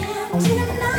tonight.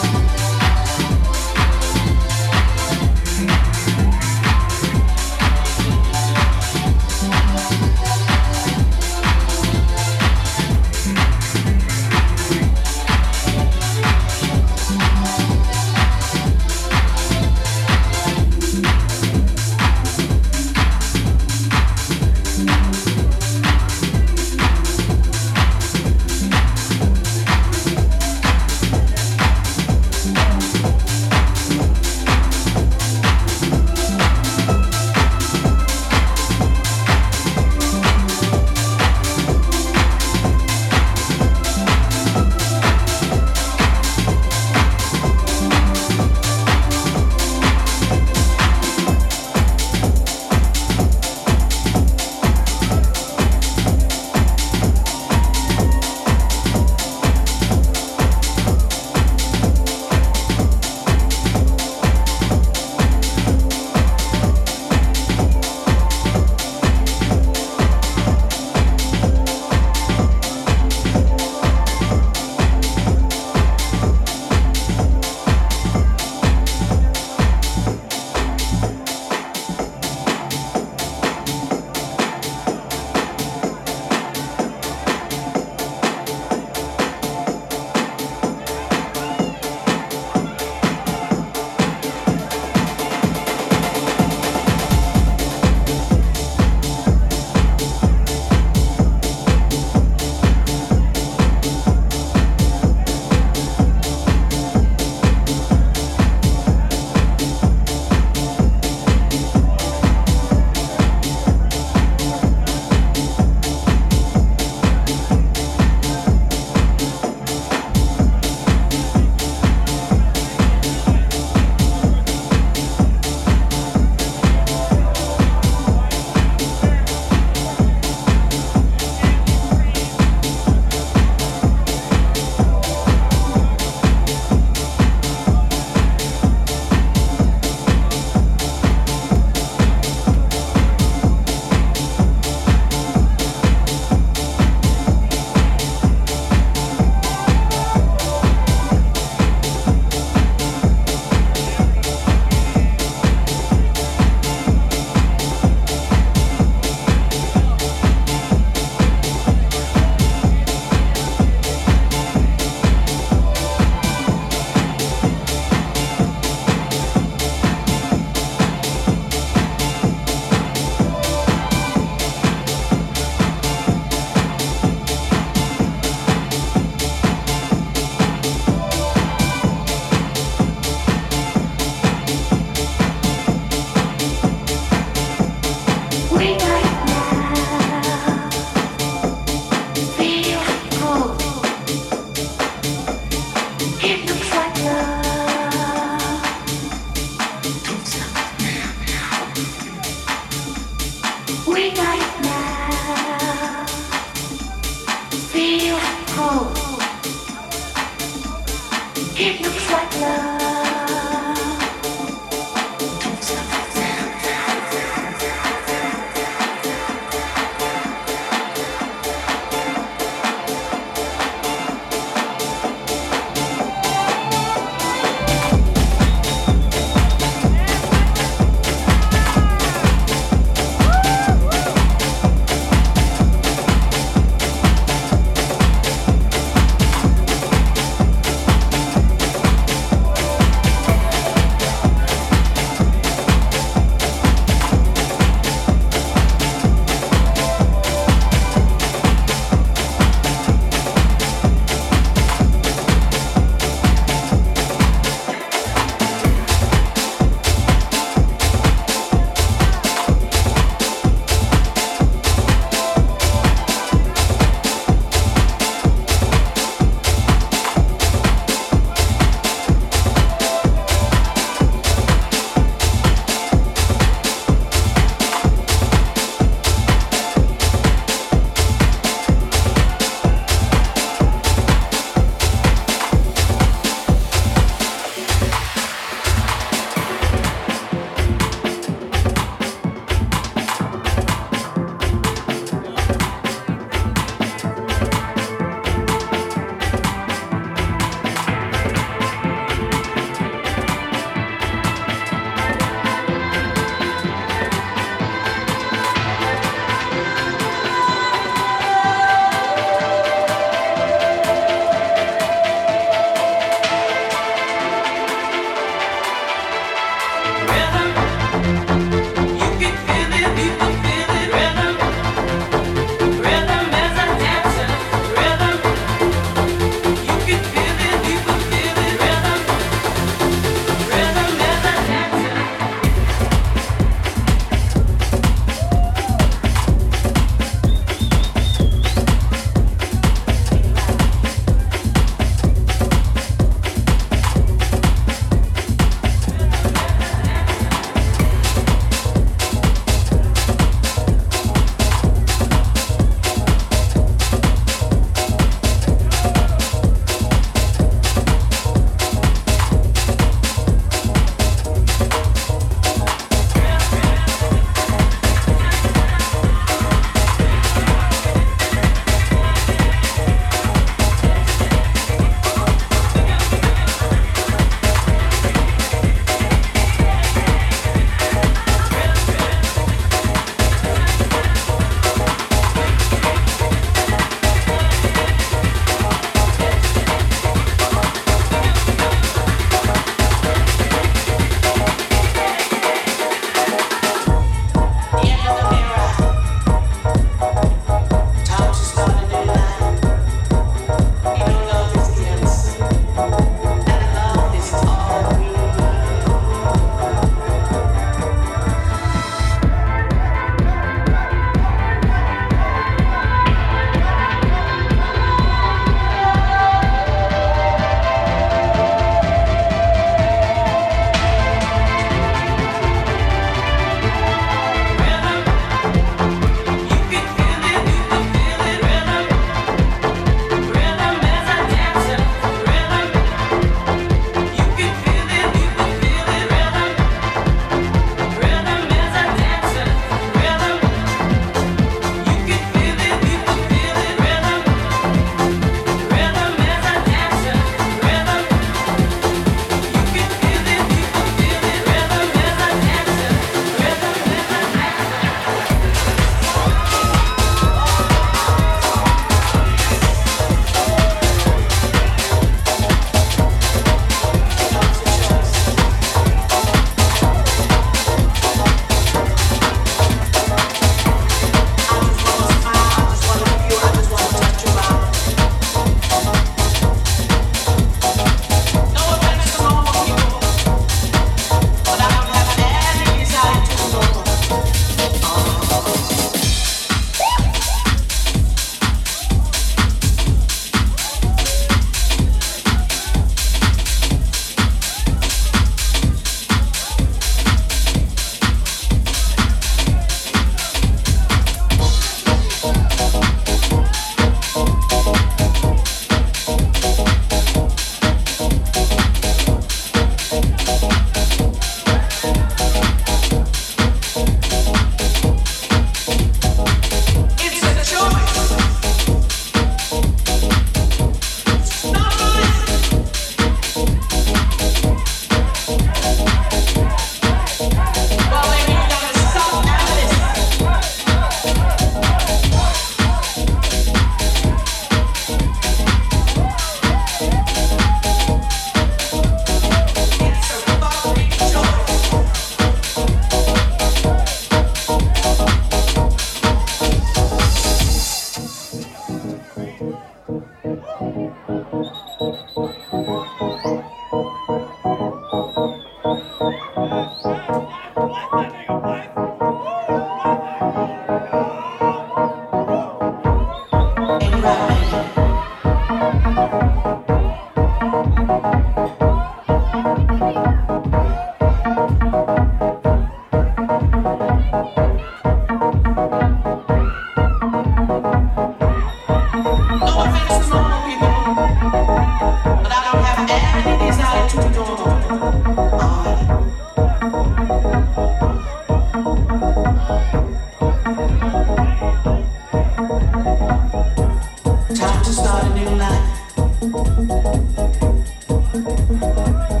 right.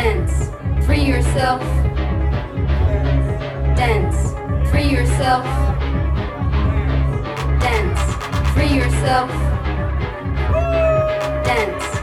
Dance. Free yourself. Dance. Free yourself. Dance. Free yourself. Dance.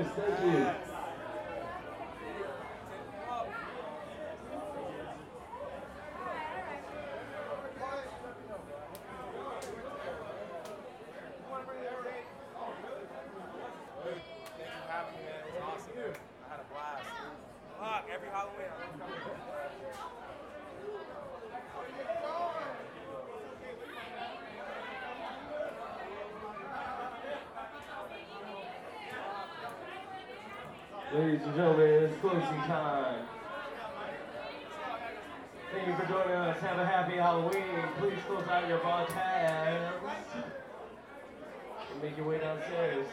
Your Ladies and gentlemen, it's closing time. Thank you for joining us. Have a happy Halloween. Please close out your bar tabs and make your way downstairs.